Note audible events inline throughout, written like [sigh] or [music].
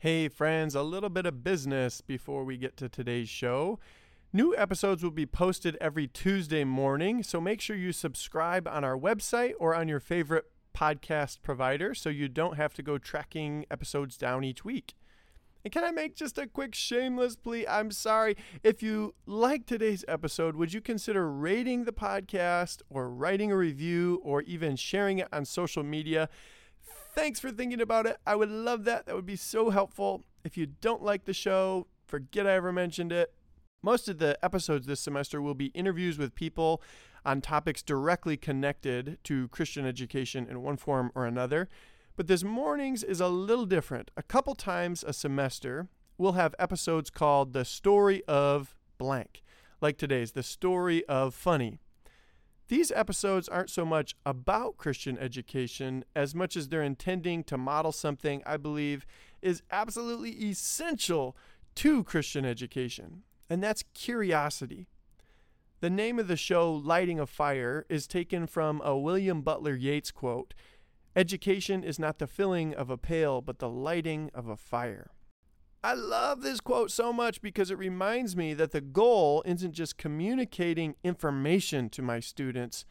Hey, friends, a little bit of business before we get to today's show. New episodes will be posted every Tuesday morning, so make sure you subscribe on our website or on your favorite podcast provider so you don't have to go tracking episodes down each week. And can I make just a quick shameless plea? I'm sorry. If you like today's episode, would you consider rating the podcast or writing a review or even sharing it on social media? Thanks for thinking about it. I would love that. That would be so helpful. If you don't like the show, forget I ever mentioned it. Most of the episodes this semester will be interviews with people on topics directly connected to Christian education in one form or another. But this morning's is a little different. A couple times a semester, we'll have episodes called The Story of Blank, like today's, The Story of Funny. These episodes aren't so much about Christian education as much as they're intending to model something I believe is absolutely essential to Christian education, and that's curiosity. The name of the show, Lighting a Fire, is taken from a William Butler Yeats quote Education is not the filling of a pail, but the lighting of a fire. I love this quote so much because it reminds me that the goal isn't just communicating information to my students,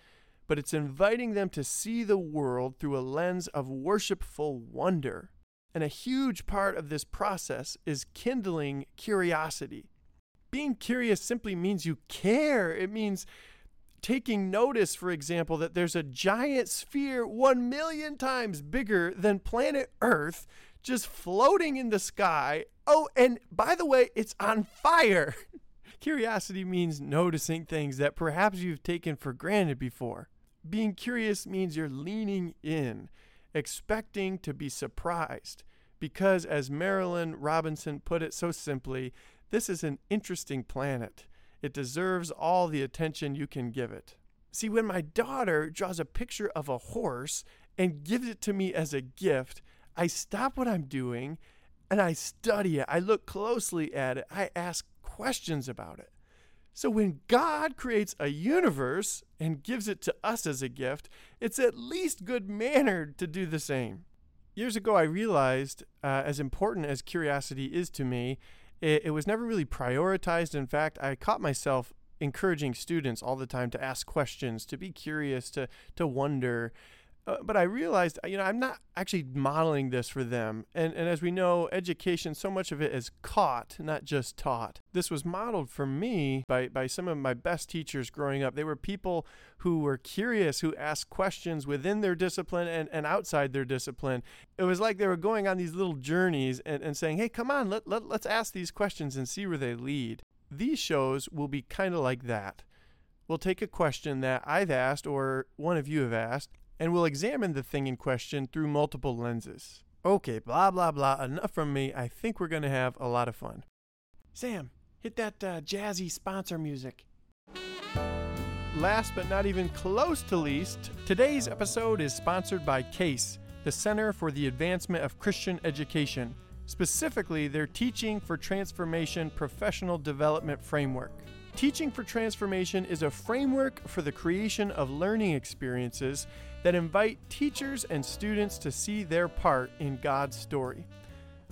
but it's inviting them to see the world through a lens of worshipful wonder. And a huge part of this process is kindling curiosity. Being curious simply means you care. It means taking notice, for example, that there's a giant sphere one million times bigger than planet Earth just floating in the sky. Oh, and by the way, it's on fire. [laughs] Curiosity means noticing things that perhaps you've taken for granted before. Being curious means you're leaning in, expecting to be surprised. Because, as Marilynne Robinson put it so simply, this is an interesting planet. It deserves all the attention you can give it. See, when my daughter draws a picture of a horse and gives it to me as a gift, I stop what I'm doing and I study it. I look closely at it. I ask questions about it. So when God creates a universe and gives it to us as a gift, it's at least good mannered to do the same. Years ago, I realized, uh, as important as curiosity is to me, it, it was never really prioritized. In fact, I caught myself encouraging students all the time to ask questions, to be curious, to to wonder. Uh, but I realized, you know, I'm not actually modeling this for them. And, and as we know, education, so much of it is caught, not just taught. This was modeled for me by, by some of my best teachers growing up. They were people who were curious, who asked questions within their discipline and, and outside their discipline. It was like they were going on these little journeys and, and saying, hey, come on, let, let, let's ask these questions and see where they lead. These shows will be kind of like that. We'll take a question that I've asked or one of you have asked and we'll examine the thing in question through multiple lenses. Okay, blah, blah, blah. Enough from me. I think we're going to have a lot of fun. Sam, hit that uh, jazzy sponsor music. Last but not even close to least, today's episode is sponsored by CASE, the Center for the Advancement of Christian Education, specifically their Teaching for Transformation Professional Development Framework. Teaching for Transformation is a framework for the creation of learning experiences that invite teachers and students to see their part in God's story.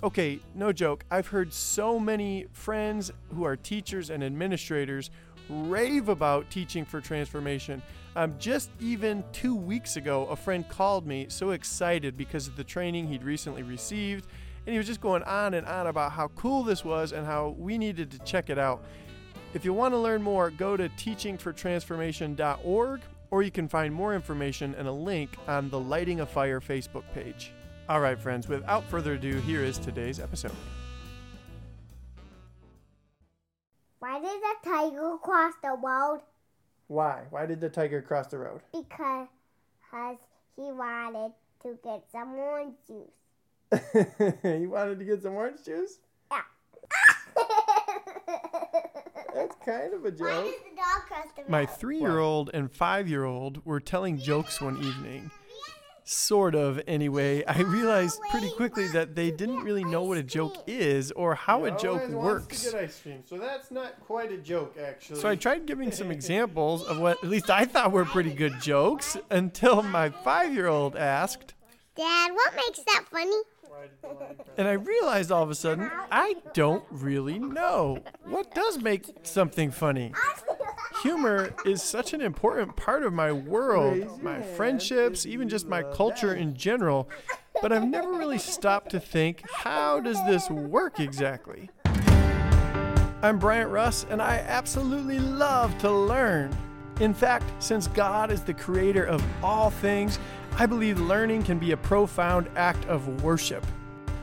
Okay, no joke, I've heard so many friends who are teachers and administrators rave about teaching for transformation. Um, just even two weeks ago, a friend called me so excited because of the training he'd recently received, and he was just going on and on about how cool this was and how we needed to check it out. If you want to learn more, go to teachingfortransformation.org or you can find more information and a link on the Lighting a Fire Facebook page. All right, friends, without further ado, here is today's episode. Why did the tiger cross the road? Why? Why did the tiger cross the road? Because he wanted to get some orange juice. [laughs] he wanted to get some orange juice? Yeah. [laughs] That's kind of a Why joke. does the dog cross the road? My three year old and five year old were telling jokes one evening. Sort of, anyway. I realized pretty quickly that they didn't really know what a joke is or how a joke works. ice cream, so that's not quite a joke, actually. So I tried giving some [laughs] examples of what at least I thought were pretty good jokes until my five year old asked, Dad, what makes that funny? And I realized all of a sudden, I don't really know. What does make something funny? Humor is such an important part of my world, my friendships, even just my culture in general. But I've never really stopped to think, how does this work exactly? I'm Bryant Russ, and I absolutely love to learn. In fact, since God is the creator of all things, I believe learning can be a profound act of worship.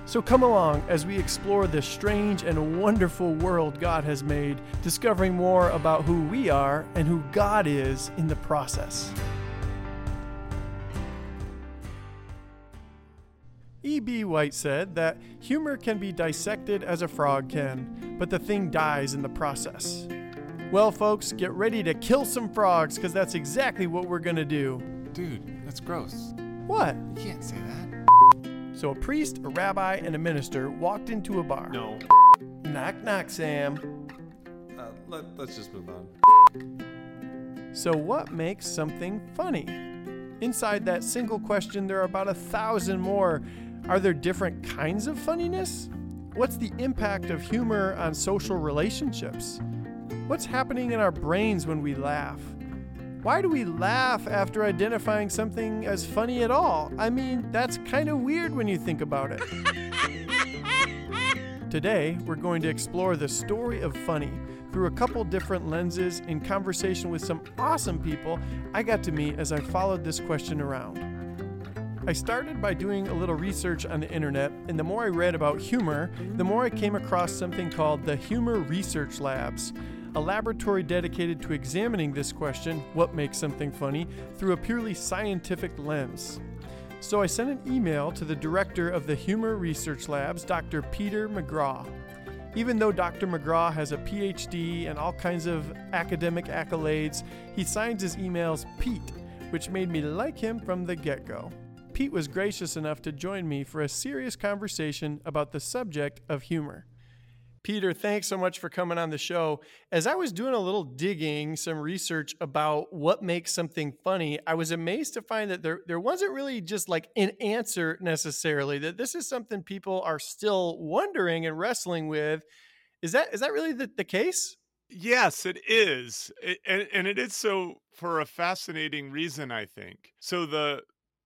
So come along as we explore the strange and wonderful world God has made, discovering more about who we are and who God is in the process. E.B. White said that humor can be dissected as a frog can, but the thing dies in the process. Well, folks, get ready to kill some frogs because that's exactly what we're going to do. Dude, gross. What? You can't say that. So, a priest, a rabbi, and a minister walked into a bar. No. Knock, knock, Sam. Uh, let, let's just move on. So, what makes something funny? Inside that single question, there are about a thousand more. Are there different kinds of funniness? What's the impact of humor on social relationships? What's happening in our brains when we laugh? Why do we laugh after identifying something as funny at all? I mean, that's kind of weird when you think about it. [laughs] Today, we're going to explore the story of funny through a couple different lenses in conversation with some awesome people I got to meet as I followed this question around. I started by doing a little research on the internet, and the more I read about humor, the more I came across something called the Humor Research Labs, a laboratory dedicated to examining this question, what makes something funny, through a purely scientific lens. So I sent an email to the director of the Humor Research Labs, Dr. Peter McGraw. Even though Dr. McGraw has a PhD and all kinds of academic accolades, he signs his emails Pete, which made me like him from the get go. Pete was gracious enough to join me for a serious conversation about the subject of humor. Peter, thanks so much for coming on the show. As I was doing a little digging, some research about what makes something funny, I was amazed to find that there, there wasn't really just like an answer necessarily, that this is something people are still wondering and wrestling with. Is that is that really the, the case? Yes, it is. It, and, and it is so for a fascinating reason, I think. So the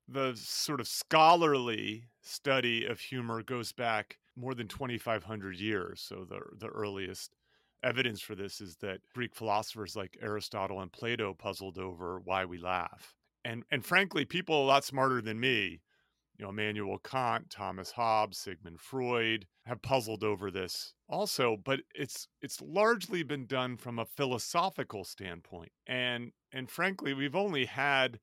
the sort of scholarly study of humor goes back more than 2500 years. So the the earliest evidence for this is that greek philosophers like aristotle and plato puzzled over why we laugh. And and frankly people a lot smarter than me you know immanuel kant thomas hobbes sigmund freud have puzzled over this also but it's it's largely been done from a philosophical standpoint. And and frankly we've only had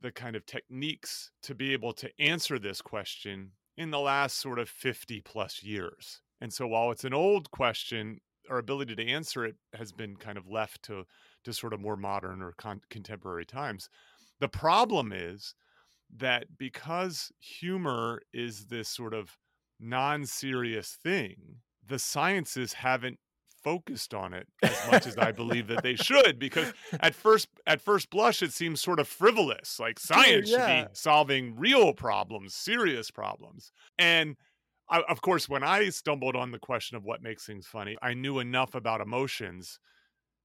the kind of techniques to be able to answer this question in the last sort of 50 plus years. And so while it's an old question, our ability to answer it has been kind of left to to sort of more modern or con- contemporary times. The problem is that because humor is this sort of non-serious thing, the sciences haven't focused on it as much as I believe that they should because [laughs] at first at first blush it seems sort of frivolous like [laughs] science yeah. should be solving real problems serious problems. And I, of course when I stumbled on the question of what makes things funny I knew enough about emotions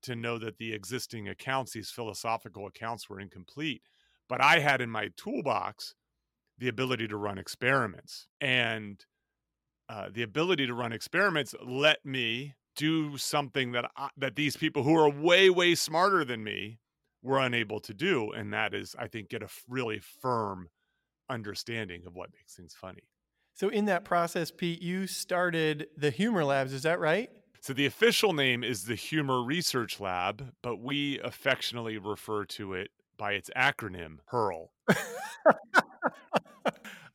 to know that the existing accounts these philosophical accounts were incomplete. But I had in my toolbox the ability to run experiments. And uh, the ability to run experiments let me do something that I, that these people who are way way smarter than me were unable to do and that is i think get a really firm understanding of what makes things funny. So in that process pete you started the humor labs is that right? So the official name is the humor research lab but we affectionately refer to it by its acronym hurl [laughs]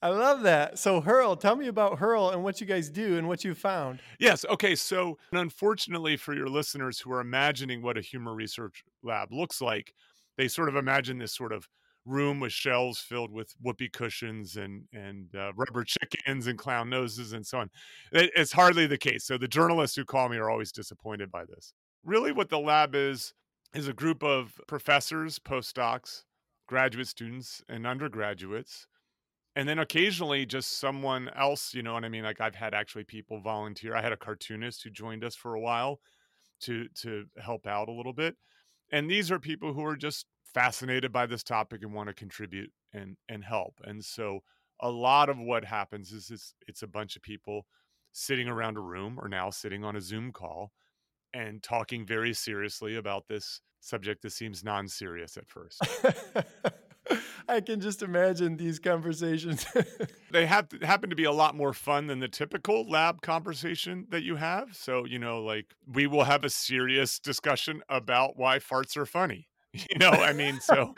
I love that. So, Hurl, tell me about Hurl and what you guys do and what you found. Yes. Okay. So, unfortunately for your listeners who are imagining what a humor research lab looks like, they sort of imagine this sort of room with shelves filled with whoopee cushions and and uh, rubber chickens and clown noses and so on. It, it's hardly the case. So the journalists who call me are always disappointed by this. Really, what the lab is is a group of professors, postdocs, graduate students, and undergraduates and then occasionally just someone else, you know what I mean? Like I've had actually people volunteer. I had a cartoonist who joined us for a while to to help out a little bit. And these are people who are just fascinated by this topic and want to contribute and and help. And so a lot of what happens is it's, it's a bunch of people sitting around a room or now sitting on a Zoom call and talking very seriously about this subject that seems non-serious at first. [laughs] I can just imagine these conversations. [laughs] they have happen to be a lot more fun than the typical lab conversation that you have. So, you know, like we will have a serious discussion about why farts are funny. [laughs] You know, I mean, so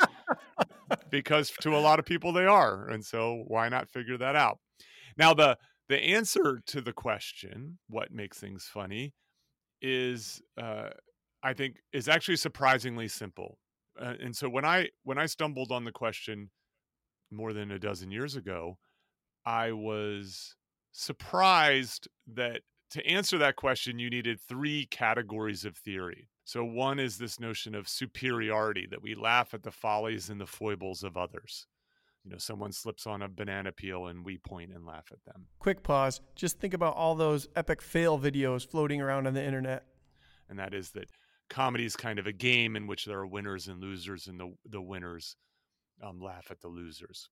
because to a lot of people they are. And so why not figure that out? Now the the answer to the question, what makes things funny, is uh, I think is actually surprisingly simple. Uh, and so when I when I stumbled on the question more than a dozen years ago, I was surprised that to answer that question you needed three categories of theory. So one is this notion of superiority that we laugh at the follies and the foibles of others. You know, someone slips on a banana peel and we point and laugh at them. Quick pause. Just think about all those epic fail videos floating around on the internet. And that is that comedy is kind of a game in which there are winners and losers, and the the winners um, laugh at the losers.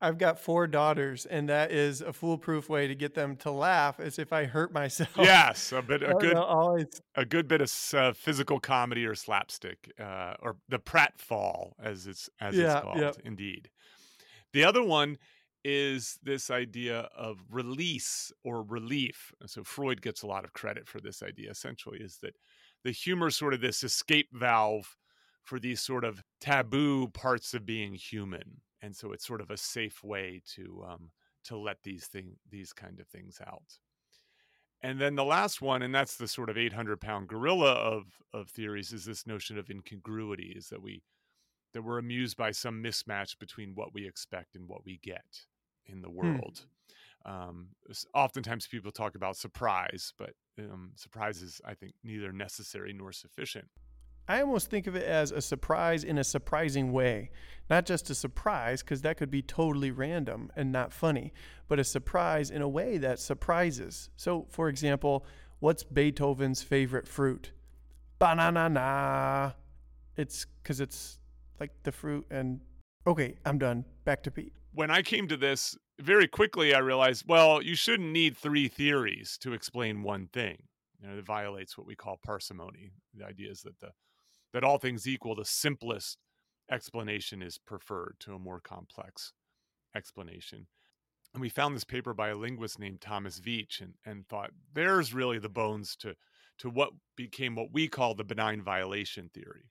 I've got four daughters, and that is a foolproof way to get them to laugh. Is if I hurt [laughs] myself. Yes, a bit a good always a good bit of uh, physical comedy or slapstick, uh, or the pratfall as it's as Yeah, it's called. yep. Indeed, the other one is this idea of release or relief. So Freud gets a lot of credit for this idea. Essentially, is that the humor sort of this escape valve for these sort of taboo parts of being human, and so it's sort of a safe way to um, to let these thing these kind of things out. And then the last one, and that's the sort of 800 pound gorilla of of theories, is this notion of incongruity, is that we that we're amused by some mismatch between what we expect and what we get in the world. Um, oftentimes people talk about surprise, but um, surprise is, I think, neither necessary nor sufficient. I almost think of it as a surprise in a surprising way. Not just a surprise, because that could be totally random and not funny, but a surprise in a way that surprises. So, for example, what's Beethoven's favorite fruit? Banana. It's because it's like the fruit and. Okay, I'm done. Back to Pete. When I came to this, very quickly I realized, well, you shouldn't need three theories to explain one thing. You know, it violates what we call parsimony. The idea is that the that all things equal, the simplest explanation is preferred to a more complex explanation. And we found this paper by a linguist named Thomas Veatch and, and thought there's really the bones to, to what became what we call the benign violation theory.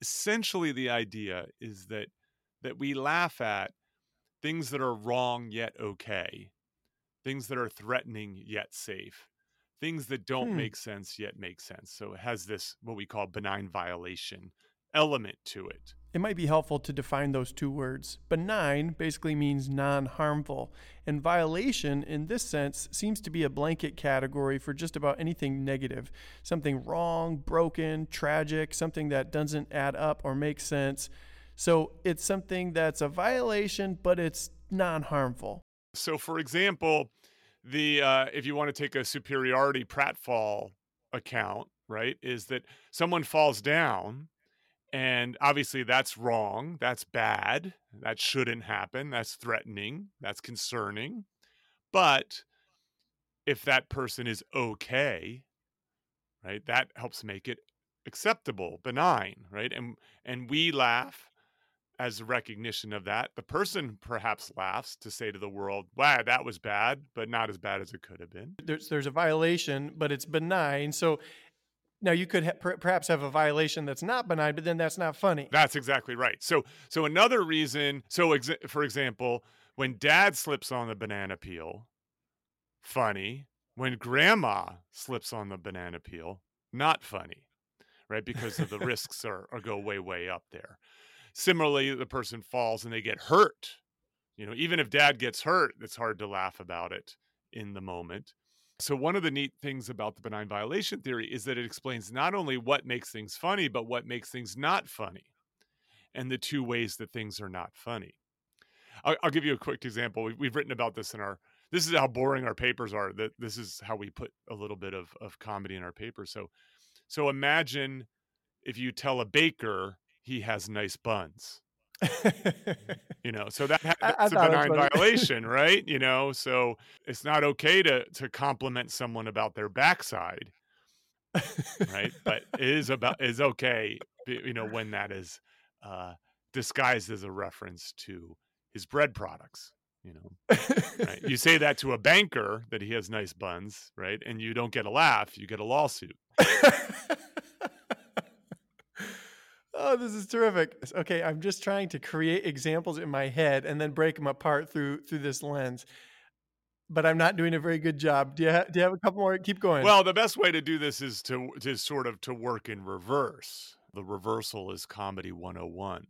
Essentially, the idea is that that we laugh at things that are wrong yet okay, things that are threatening yet safe, things that don't Hmm. make sense yet make sense. So it has this what we call benign violation element to it. It might be helpful to define those two words. Benign basically means non harmful, and violation, in this sense, seems to be a blanket category for just about anything negative. Something wrong, broken, tragic, something that doesn't add up or make sense. So it's something that's a violation, but it's non harmful. So, for example, the uh, if you want to take a superiority pratfall account, right, is that someone falls down, and obviously that's wrong, that's bad, that shouldn't happen, that's threatening, that's concerning. But if that person is okay, right, that helps make it acceptable, benign, right, and and we laugh as a recognition of that. The person perhaps laughs to say to the world, wow, that was bad, but not as bad as it could have been. There's, there's a violation, but it's benign. So now you could ha- per- perhaps have a violation that's not benign, but then that's not funny. That's exactly right. So, so another reason, so exa- for example, when dad slips on the banana peel, funny. When grandma slips on the banana peel, not funny, right? Because of the [laughs] risks are, are go way, way up there. Similarly, the person falls and they get hurt. You know, even if dad gets hurt, it's hard to laugh about it in the moment. So, one of the neat things about the benign violation theory is that it explains not only what makes things funny, but what makes things not funny, and the two ways that things are not funny. I'll, I'll give you a quick example. We've, we've written about this in our. This is how boring our papers are. That this is how we put a little bit of of comedy in our paper. So, so imagine if you tell a baker he has nice buns. [laughs] You know, so that ha- I- I that's a thought it was benign [laughs] violation, right? You know, so it's not okay to to compliment someone about their backside, right? But it is about [laughs] is okay, you know, when that is uh, disguised as a reference to his bread products. You know, right? You say that to a banker that he has nice buns, right? And you don't get a laugh, you get a lawsuit. Oh, this is terrific. Okay, I'm just trying to create examples in my head and then break them apart through through this lens. But I'm not doing a very good job. Do you, ha- do you have a couple more? Keep going. Well, the best way to do this is to to sort of to work in reverse. The reversal is comedy 101.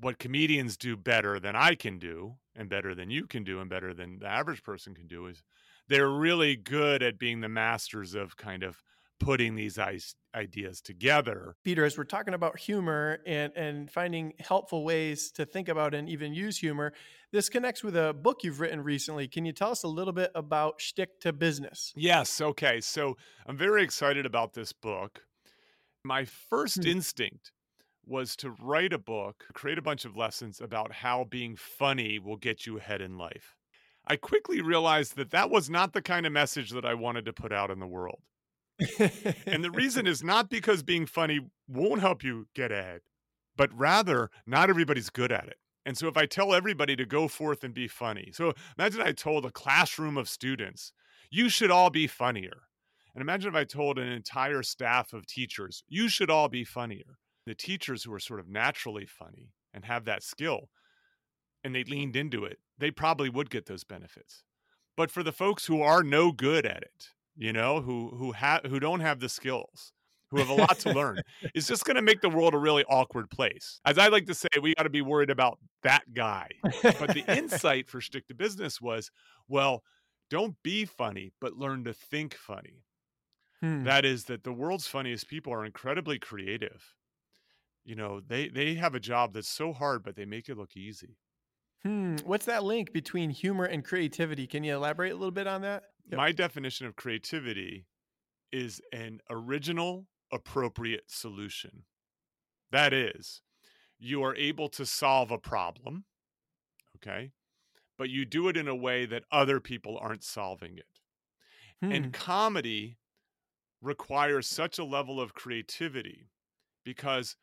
What comedians do better than I can do and better than you can do and better than the average person can do is they're really good at being the masters of kind of putting these ideas together. Peter, as we're talking about humor and, and finding helpful ways to think about and even use humor, this connects with a book you've written recently. Can you tell us a little bit about Shtick to Business? Yes. Okay. So I'm very excited about this book. My first Hmm. instinct was to write a book, create a bunch of lessons about how being funny will get you ahead in life. I quickly realized that that was not the kind of message that I wanted to put out in the world. And the [laughs] reason is not because being funny won't help you get ahead, but rather, not everybody's good at it. And so, if I tell everybody to go forth and be funny, so imagine I told a classroom of students, you should all be funnier. And imagine if I told an entire staff of teachers, you should all be funnier. The teachers who are sort of naturally funny and have that skill, and they leaned into it, they probably would get those benefits. But for the folks who are no good at it, you know, who who have who don't have the skills, who have a lot to learn, it's just going to make the world a really awkward place. As I like to say, we got to be worried about that guy. But the [laughs] insight for Shtick to Business was, well, don't be funny, but learn to think funny. Hmm. That is that the world's funniest people are incredibly creative. You know, they they have a job that's so hard, but they make it look easy. Hmm. What's that link between humor and creativity? Can you elaborate a little bit on that? Yep. My definition of creativity is an original, appropriate solution. That is, you are able to solve a problem, okay, but you do it in a way that other people aren't solving it. Hmm. And comedy requires such a level of creativity because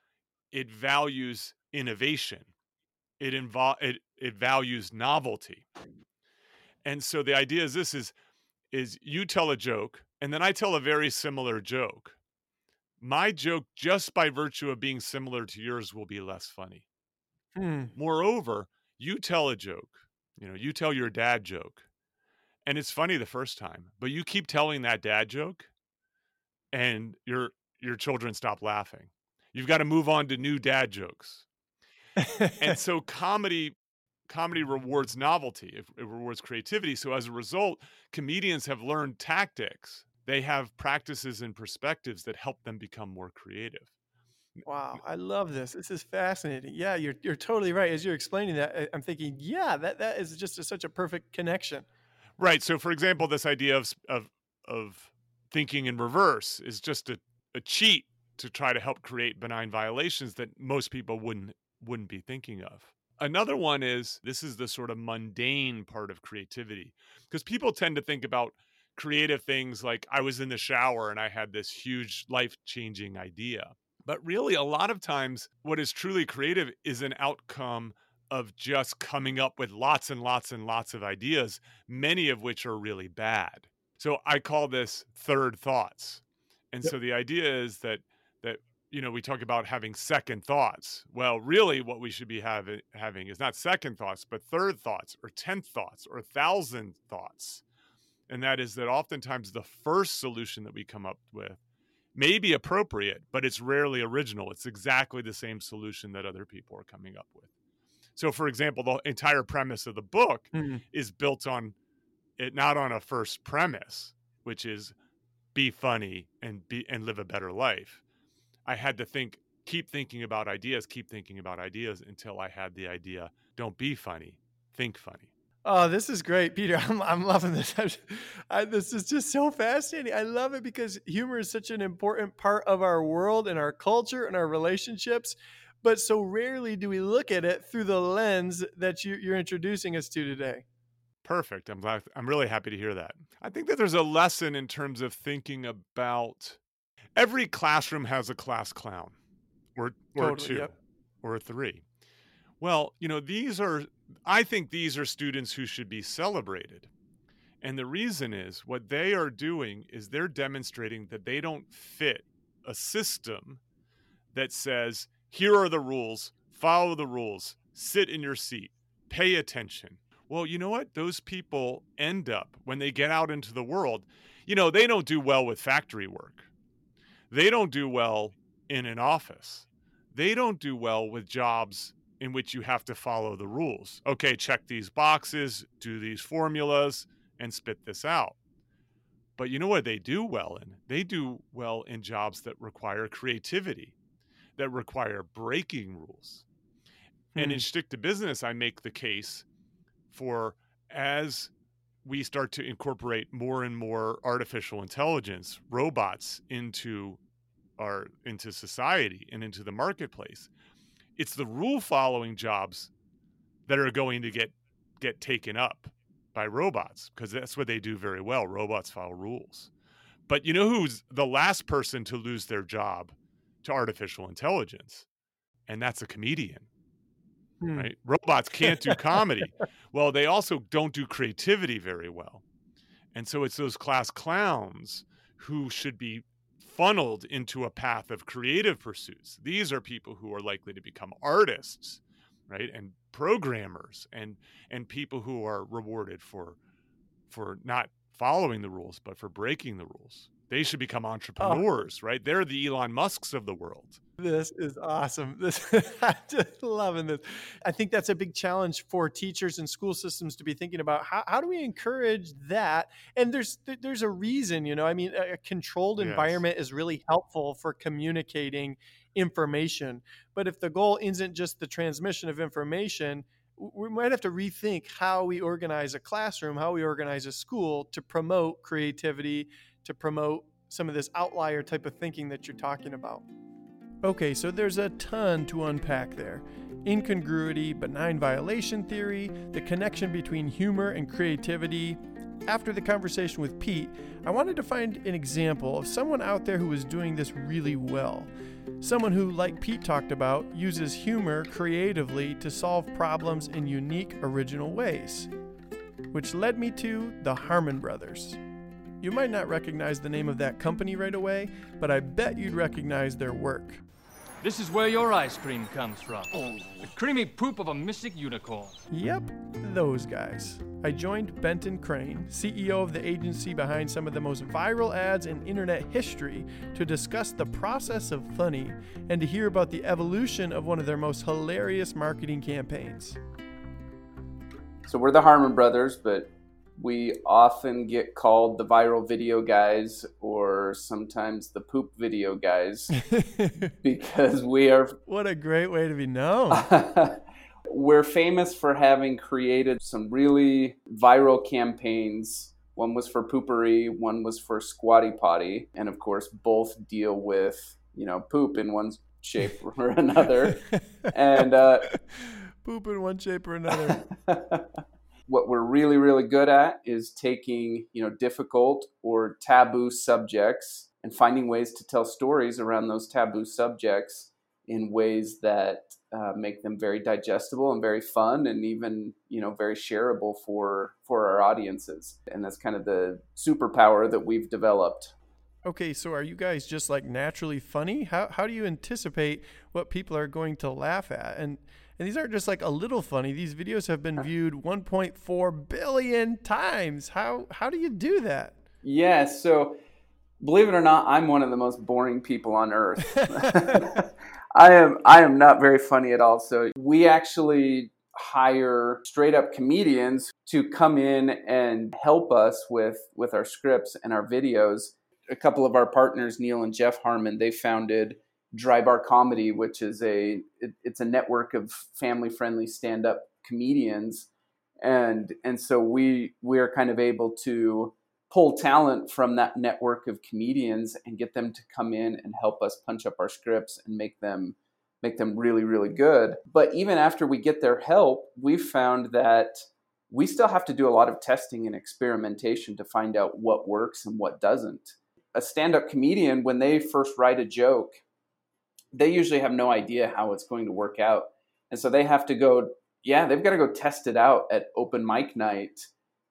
it values innovation. It invo- it it values novelty. And so the idea is this is is you tell a joke and then I tell a very similar joke. My joke just by virtue of being similar to yours will be less funny. Hmm. Moreover, you tell a joke, you know, you tell your dad joke, and it's funny the first time, but you keep telling that dad joke, and your your children stop laughing. You've got to move on to new dad jokes. And [laughs] so comedy comedy rewards novelty, it, it rewards creativity. So as a result, comedians have learned tactics. They have practices and perspectives that help them become more creative. Wow, I love this. This is fascinating. Yeah, you're you're totally right. As you're explaining that, I'm thinking, yeah, that that is just a, such a perfect connection. Right. So, for example, this idea of of of thinking in reverse is just a, a cheat to try to help create benign violations that most people wouldn't wouldn't be thinking of. Another one is this is the sort of mundane part of creativity because people tend to think about creative things like I was in the shower and I had this huge life changing idea. But really, a lot of times, what is truly creative is an outcome of just coming up with lots and lots and lots of ideas many of which are really bad. So I call this third thoughts. And Yep. so the idea is that that you know we talk about having second thoughts. Well, really what we should be having having is not second thoughts, but third thoughts or tenth thoughts or thousand thoughts. And that is that oftentimes the first solution that we come up with may be appropriate, but it's rarely original. It's exactly the same solution that other people are coming up with. So, for example, the entire premise of the book Hmm. is built on it not on a first premise, which is be funny and be and live a better life. I had to think, keep thinking about ideas, keep thinking about ideas until I had the idea, don't be funny, think funny. Oh, this is great, Peter. [laughs] I'm, I'm loving this. I, this is just so fascinating. I love it because humor is such an important part of our world and our culture and our relationships. But so rarely do we look at it through the lens that you, you're introducing us to today. Perfect. I'm glad. I'm really happy to hear that. I think that there's a lesson in terms of thinking about every classroom has a class clown, or or Totally, two, yep. or three. Well, you know, these are. I think these are students who should be celebrated, and the reason is what they are doing is they're demonstrating that they don't fit a system that says here are the rules, follow the rules, sit in your seat, pay attention. Well, you know what? Those people end up, when they get out into the world, you know, they don't do well with factory work. They don't do well in an office. They don't do well with jobs in which you have to follow the rules. Okay, check these boxes, do these formulas, and spit this out. But you know what they do well in? They do well in jobs that require creativity, that require breaking rules. And in Hmm. Shtick to Business, I make the case for as we start to incorporate more and more artificial intelligence, robots into our into society and into the marketplace, it's the rule following jobs that are going to get get taken up by robots because that's what they do very well. Robots follow rules. But you know who's the last person to lose their job to artificial intelligence? And that's a comedian Hmm. right? Robots can't do comedy. well, they also don't do creativity very well. And so it's those class clowns who should be funneled into a path of creative pursuits. These are people who are likely to become artists, right? And programmers and and people who are rewarded for for not following the rules but for breaking the rules. They should become entrepreneurs, right? They're the Elon Musks of the world. This is awesome. This [laughs] I'm just loving this. I think that's a big challenge for teachers and school systems to be thinking about how, how do we encourage that? And there's there's a reason, you know. I mean, a controlled Yes. environment is really helpful for communicating information. But if the goal isn't just the transmission of information, we might have to rethink how we organize a classroom, how we organize a school to promote creativity, to promote some of this outlier type of thinking that you're talking about. Okay, so there's a ton to unpack there. Incongruity, benign violation theory, the connection between humor and creativity. After the conversation with Pete, I wanted to find an example of someone out there who is doing this really well. Someone who, like Pete talked about, uses humor creatively to solve problems in unique, original ways. Which led me to the Harmon Brothers. You might not recognize the name of that company right away, but I bet you'd recognize their work. This is where your ice cream comes from. The creamy poop of a mystic unicorn. Yep, those guys. I joined Benton Crane, CEO of the agency behind some of the most viral ads in internet history, to discuss the process of funny and to hear about the evolution of one of their most hilarious marketing campaigns. So we're the Harmon brothers, but we often get called the viral video guys or sometimes the poop video guys [laughs] because we are what a great way to be known. [laughs] we're famous for having created some really viral campaigns. One was for Poo-Pourri, one was for squatty potty, and of course both deal with, you know, poop in one shape [laughs] or another. And uh, Poop in one shape or another. What we're really really good at is taking you know difficult or taboo subjects and finding ways to tell stories around those taboo subjects in ways that uh, make them very digestible and very fun and even you know very shareable for for our audiences and that's kind of the superpower that we've developed Okay, so are you guys just like naturally funny? How how do you anticipate what people are going to laugh at? And and these aren't just like a little funny. These videos have been viewed 1.4 billion times. How how do you do that? yeah so believe it or not i'm one of the most boring people on earth [laughs] I am I am not very funny at all. So we actually hire straight up comedians to come in and help us with with our scripts and our videos. A couple of our partners, Neil and Jeff Harmon, they founded Dry Bar Comedy, which is a it, it's a network of family friendly stand up comedians. And and so we we are kind of able to pull talent from that network of comedians and get them to come in and help us punch up our scripts and make them make them really really good. But even after we get their help we've found that we still have to do a lot of testing and experimentation to find out what works and what doesn't. A stand-up comedian when they first write a joke they usually have no idea how it's going to work out. And so they have to go yeah they've got to go test it out at open mic night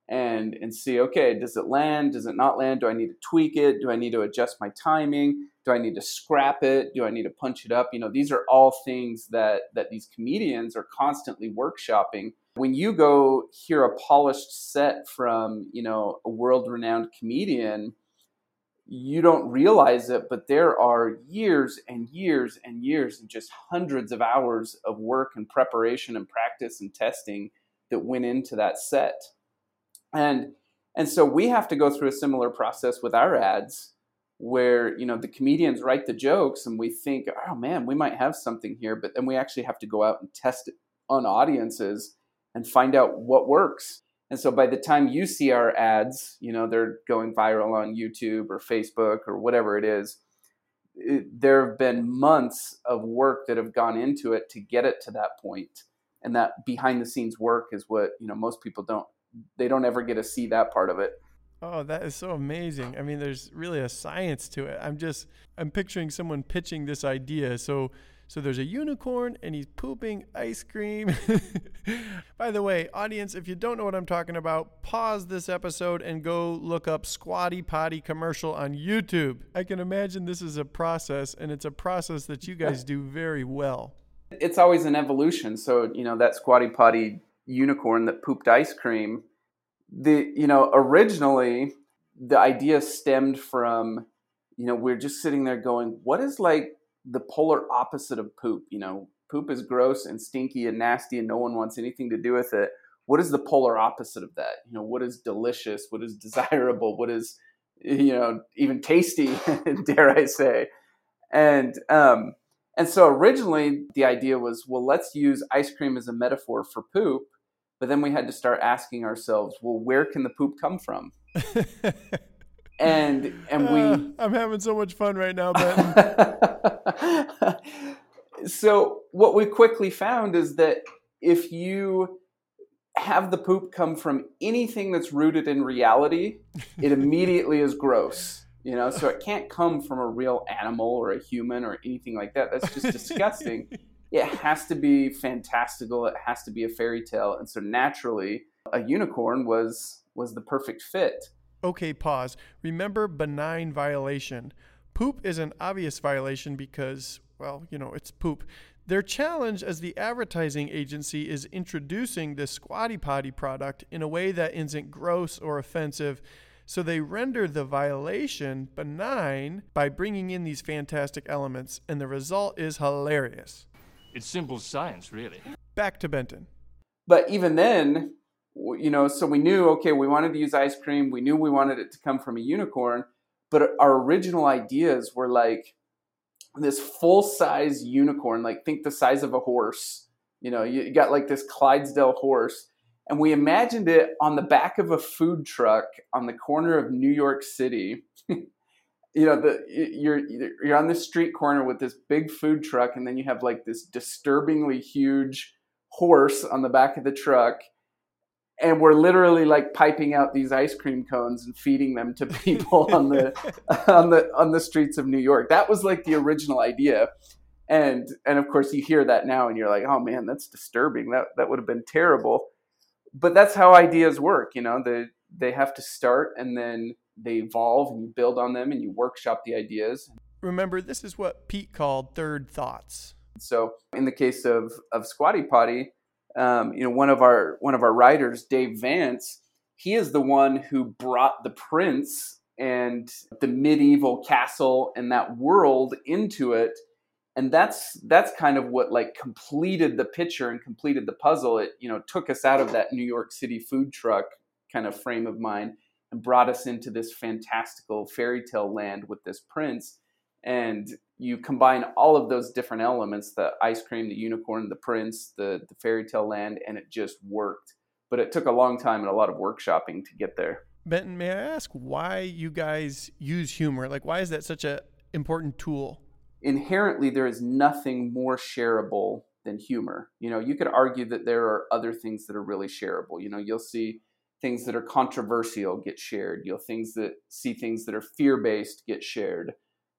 and and see okay does it land? Does it not land? Do i need to tweak it? Do i need to adjust my timing? Do i need to scrap it? Do i need to punch it up? You know these are all things that that these comedians are constantly workshopping. When you go hear a polished set from you know a world renowned comedian you don't realize it but there are years and years and years and just hundreds of hours of work and preparation and practice and testing that went into that set. And and so we have to go through a similar process with our ads where you know the comedians write the jokes and we think oh man we might have something here but then we actually have to go out and test it on audiences and find out what works and so by the time you see our ads you know they're going viral on youtube or facebook or whatever it is it, there have been months of work that have gone into it to get it to that point and that behind the scenes work is what you know most people don't they don't ever get to see that part of it. Oh, that is so amazing. I mean, there's really a science to it. I'm just I'm picturing someone pitching this idea. So so there's a unicorn and he's pooping ice cream. [laughs] By the way, audience, if you don't know what I'm talking about, pause this episode and go look up Squatty Potty commercial on YouTube. I can imagine this is a process and it's a process that you guys do very well. It's always an evolution. So, you know, that Squatty Potty unicorn that pooped ice cream. The you know originally the idea stemmed from you know we're just sitting there going, what is like the polar opposite of poop? You know, poop is gross and stinky and nasty, and no one wants anything to do with it. What is the polar opposite of that? You know, what is delicious? What is desirable? What is you know even tasty? [laughs] dare I say? And um, and so originally the idea was, well, let's use ice cream as a metaphor for poop but then we had to start asking ourselves, well, where can the poop come from? [laughs] and and we uh, I'm having so much fun right now, Ben. [laughs] [laughs] so what we quickly found is that if you have the poop come from anything that's rooted in reality, [laughs] it immediately is gross. You know, so it can't come from a real animal or a human or anything like that. That's just disgusting [laughs] it has to be fantastical. It has to be a fairy tale, and so naturally, a unicorn was was the perfect fit. Okay, pause. Remember benign violation. Poop is an obvious violation because, well, you know, it's poop. Their challenge as the advertising agency is introducing the Squatty Potty product in a way that isn't gross or offensive. So they render the violation benign by bringing in these fantastic elements, and the result is hilarious. It's simple science, really. Back to Benton. But even then, you know, so we knew, okay, we wanted to use ice cream. We knew we wanted it to come from a unicorn. But our original ideas were like this full size unicorn, like think the size of a horse. You know, you got like this Clydesdale horse. And we imagined it on the back of a food truck on the corner of New York City. [laughs] you know the you're you're on this street corner with this big food truck and then you have like this disturbingly huge horse on the back of the truck and we're literally like piping out these ice cream cones and feeding them to people on the [laughs] on the on the streets of New York. That was like the original idea. And and of course you hear that now and you're like, "Oh man, that's disturbing. That that would have been terrible." But that's how ideas work, you know. They they have to start and then they evolve and you build on them and you workshop the ideas. Remember, this is what Pete called third thoughts. So, in the case of of Squatty Potty, um, you know, one of our one of our writers, Dave Vance, he is the one who brought the prince and the medieval castle and that world into it and that's that's kind of what like completed the picture and completed the puzzle it you know took us out of that new york city food truck kind of frame of mind and brought us into this fantastical fairy tale land with this prince. And you combine all of those different elements the ice cream, the unicorn, the prince, the, the fairy tale land, and it just worked but it took a long time and a lot of workshopping to get there. Benton, may I ask why you guys use humor? Like, why is that such a important tool? Inherently, there is nothing more shareable than humor. You know, you could argue that there are other things that are really shareable. You know, you'll see things that are controversial get shared. You'll things that see things that are fear based get shared.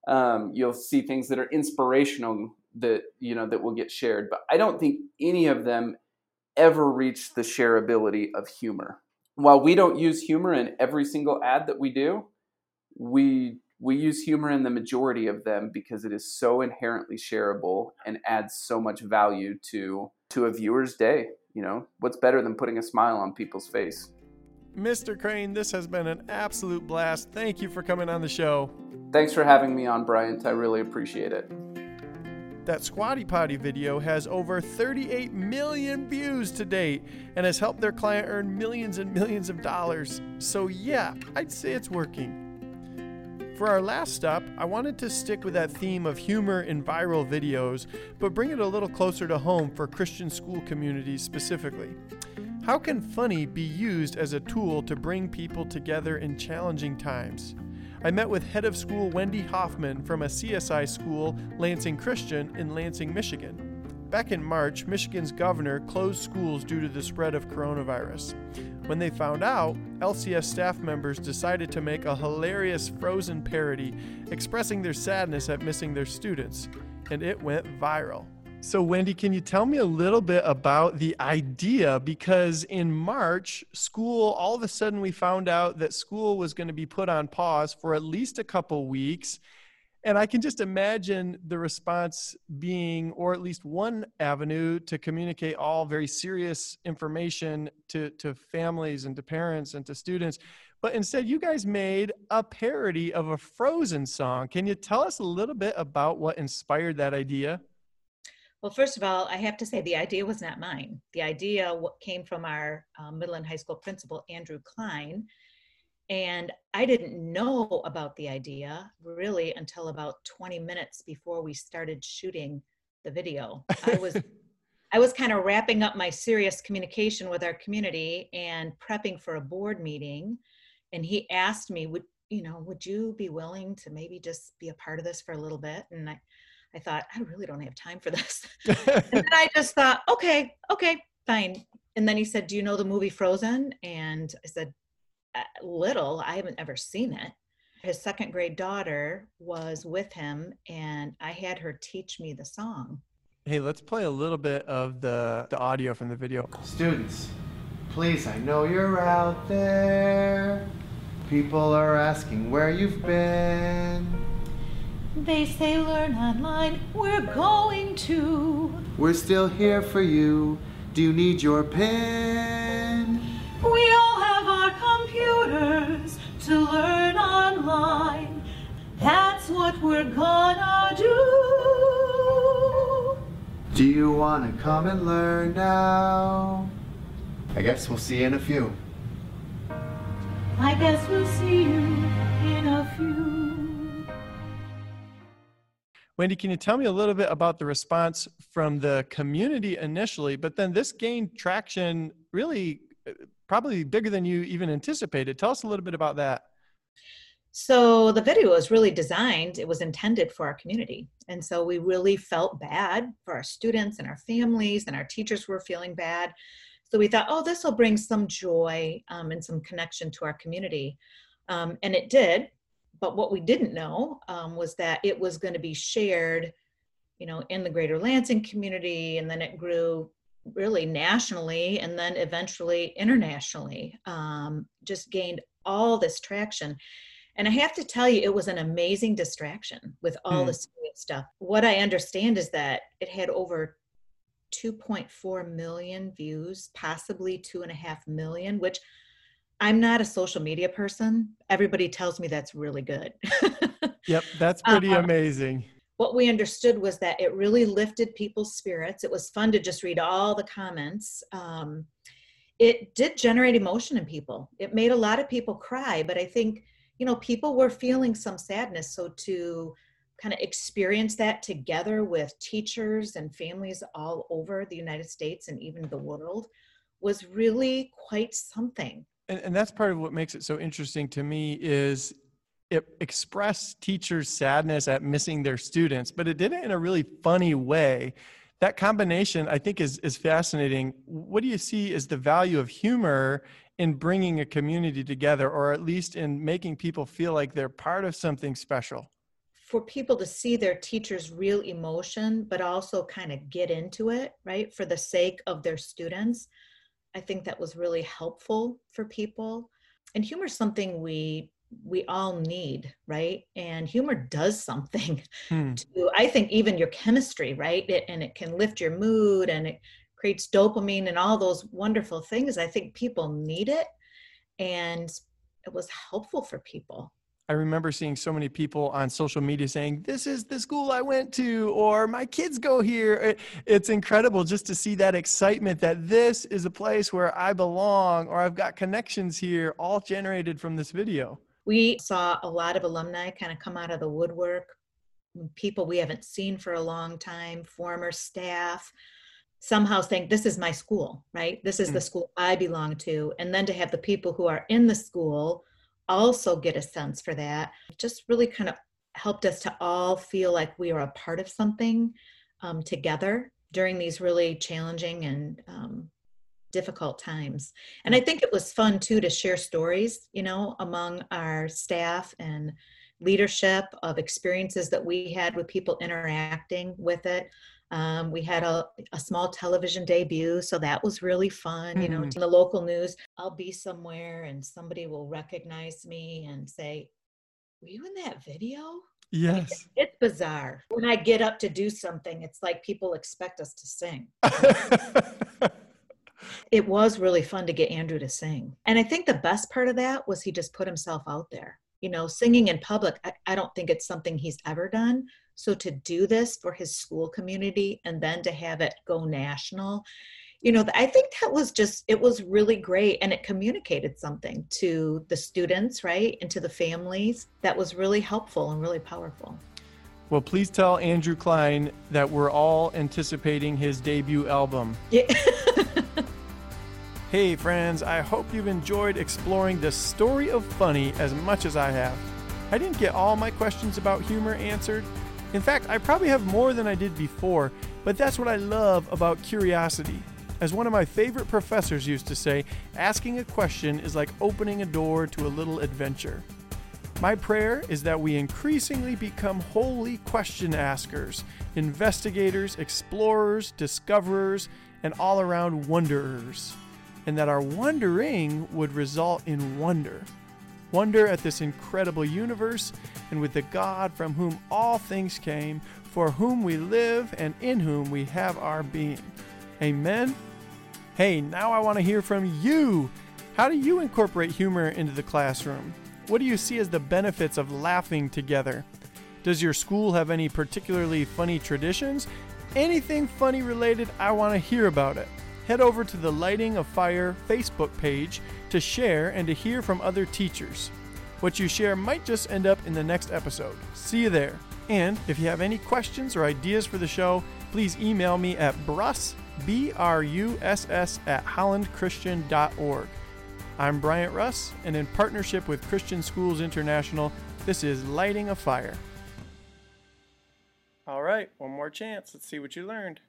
Um, you'll see things that are inspirational that you know that will get shared. But I don't think any of them ever reach the shareability of humor. While we don't use humor in every single ad that we do, we we use humor in the majority of them because it is so inherently shareable and adds so much value to to a viewer's day you know what's better than putting a smile on people's face Mr. Crane, this has been an absolute blast. Thank you for coming on the show. thanks for having me on bryant i really appreciate it That Squatty Potty video has over 38 million views to date and has helped their client earn millions and millions of dollars. So, yeah, I'd say it's working. For our last stop, I wanted to stick with that theme of humor in viral videos, but bring it a little closer to home for Christian school communities specifically. How can funny be used as a tool to bring people together in challenging times? I met with head of school Wendy Hoffman from a CSI school, Lansing Christian, in Lansing, Michigan. Back in March, Michigan's governor closed schools due to the spread of coronavirus. When they found out, LCS staff members decided to make a hilarious Frozen parody expressing their sadness at missing their students, and it went viral. So, Wendy, can you tell me a little bit about the idea? Because in March, school, all of a sudden, we found out that school was going to be put on pause for at least a couple weeks. And I can just imagine the response being, or at least one avenue to communicate all very serious information to, to families and to parents and to students. But instead, you guys made a parody of a Frozen song. Can you tell us a little bit about what inspired that idea? Well, first of all, I have to say the idea was not mine. The idea came from our um, middle and high school principal, Andrew Klein. And I didn't know about the idea really until about 20 minutes before we started shooting the video. I was [laughs] I was kind of wrapping up my serious communication with our community and prepping for a board meeting. And he asked me, would you know, would you be willing to maybe just be a part of this for a little bit? And I, I thought, I really don't have time for this. [laughs] and then I just thought, okay, okay, fine. And then he said, Do you know the movie Frozen? And I said, "Uh, Little, I haven't ever seen it. His second grade daughter was with him, and I had her teach me the song. Hey, let's play a little bit of the, the audio from the video. Students, please, I know you're out there. People are asking where you've been. They say learn online, we're going to. We're still here for you. Do you need your pen? We all have our computers to learn online. That's what we're gonna do. Do you want to come and learn now? I guess we'll see you in a few. I guess we'll see you Wendy, can you tell me a little bit about the response from the community initially, but then this gained traction really uh, probably bigger than you even anticipated. Tell us a little bit about that. So the video was really designed, it was intended for our community. And so we really felt bad for our students and our families, and our teachers were feeling bad. So we thought, oh, this will bring some joy um, and some connection to our community. Um, and it did. But what we didn't know um, was that it was going to be shared, you know, in the greater Lansing community. And then it grew really nationally and then eventually internationally, um, just gained all this traction. And I have to tell you, it was an amazing distraction with all Hmm. the stuff. What I understand is that it had over 2.4 million views, possibly two and a half million, which I'm not a social media person. Everybody tells me that's really good. [laughs] Yep, that's pretty Uh-huh. amazing. what we understood was that it really lifted people's spirits. It was fun to just read all the comments. Um, it did generate emotion in people. It made a lot of people cry, but I think, you know, people were feeling some sadness. So to kind of experience that together with teachers and families all over the United States and even the world was really quite something. And, and that's part of what makes it so interesting to me is it expressed teachers' sadness at missing their students, but it did it in a really funny way. That combination, I think, is is fascinating. What do you see as the value of humor in bringing a community together, or at least in making people feel like they're part of something special? For people to see their teacher's real emotion, but also kind of get into it, right, for the sake of their students, I think that was really helpful for people. And humor is something we we all need, right? And humor does something [laughs] Hmm. to, I think, even your chemistry, right? It, and it can lift your mood and it creates dopamine and all those wonderful things. I think people need it. And it was helpful for people. I remember seeing so many people on social media saying, This is the school I went to, or my kids go here. It- It's incredible just to see that excitement that this is a place where I belong, or I've got connections here, all generated from this video. We saw a lot of alumni kind of come out of the woodwork, people we haven't seen for a long time, former staff, somehow saying, This is my school, right? This is the mm. school I belong to. And then to have the people who are in the school also get a sense for that just really kind of helped us to all feel like we are a part of something um, together during these really challenging and um, difficult times. And I think it was fun too to share stories, you know, among our staff and leadership of experiences that we had with people interacting with it. Um, we had a, a small television debut, so that was really fun. You know, Mhm. in the local news, I'll be somewhere and somebody will recognize me and say, Were you in that video? Yes. It's bizarre. When I get up to do something, it's like people expect us to sing. [laughs] It was really fun to get Andrew to sing. And I think the best part of that was he just put himself out there. You know, singing in public, I, I don't think it's something he's ever done. So to do this for his school community and then to have it go national, you know, I think that was just, it was really great. And it communicated something to the students, right? And to the families that was really helpful and really powerful. well, please tell Andrew Klein that we're all anticipating his debut album. Yeah. [laughs] Hey, friends, I hope you've enjoyed exploring the story of funny as much as I have. I didn't get all my questions about humor answered. In fact, I probably have more than I did before, but that's what I love about curiosity. As one of my favorite professors used to say, asking a question is like opening a door to a little adventure. My prayer is that we increasingly become holy question askers, investigators, explorers, discoverers, and all around wonderers, and that our wondering would result in wonder. Wonder at this incredible universe and with the God from whom all things came, for whom we live, and in whom we have our being. Amen. Hey, now I want to hear from you. How do you incorporate humor into the classroom? What do you see as the benefits of laughing together? Does your school have any particularly funny traditions? Anything funny related, I want to hear about it. Head over to the Lighting a Fire Facebook page to share and to hear from other teachers. What you share might just end up in the next episode. See you there. And if you have any questions or ideas for the show, please email me at bruss, B-R-U-S-S, at hollandchristian.org. I'm Bryant Russ, and in partnership with Christian Schools International, this is Lighting a Fire. All right, one more chance. Let's see what you learned.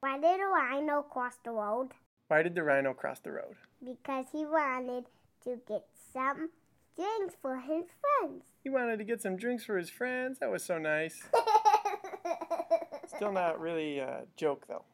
Why did a rhino cross the road? Why did the rhino cross the road? Because he wanted to get some drinks for his friends. He wanted to get some drinks for his friends. That was so nice. [laughs] Still not really a joke, though.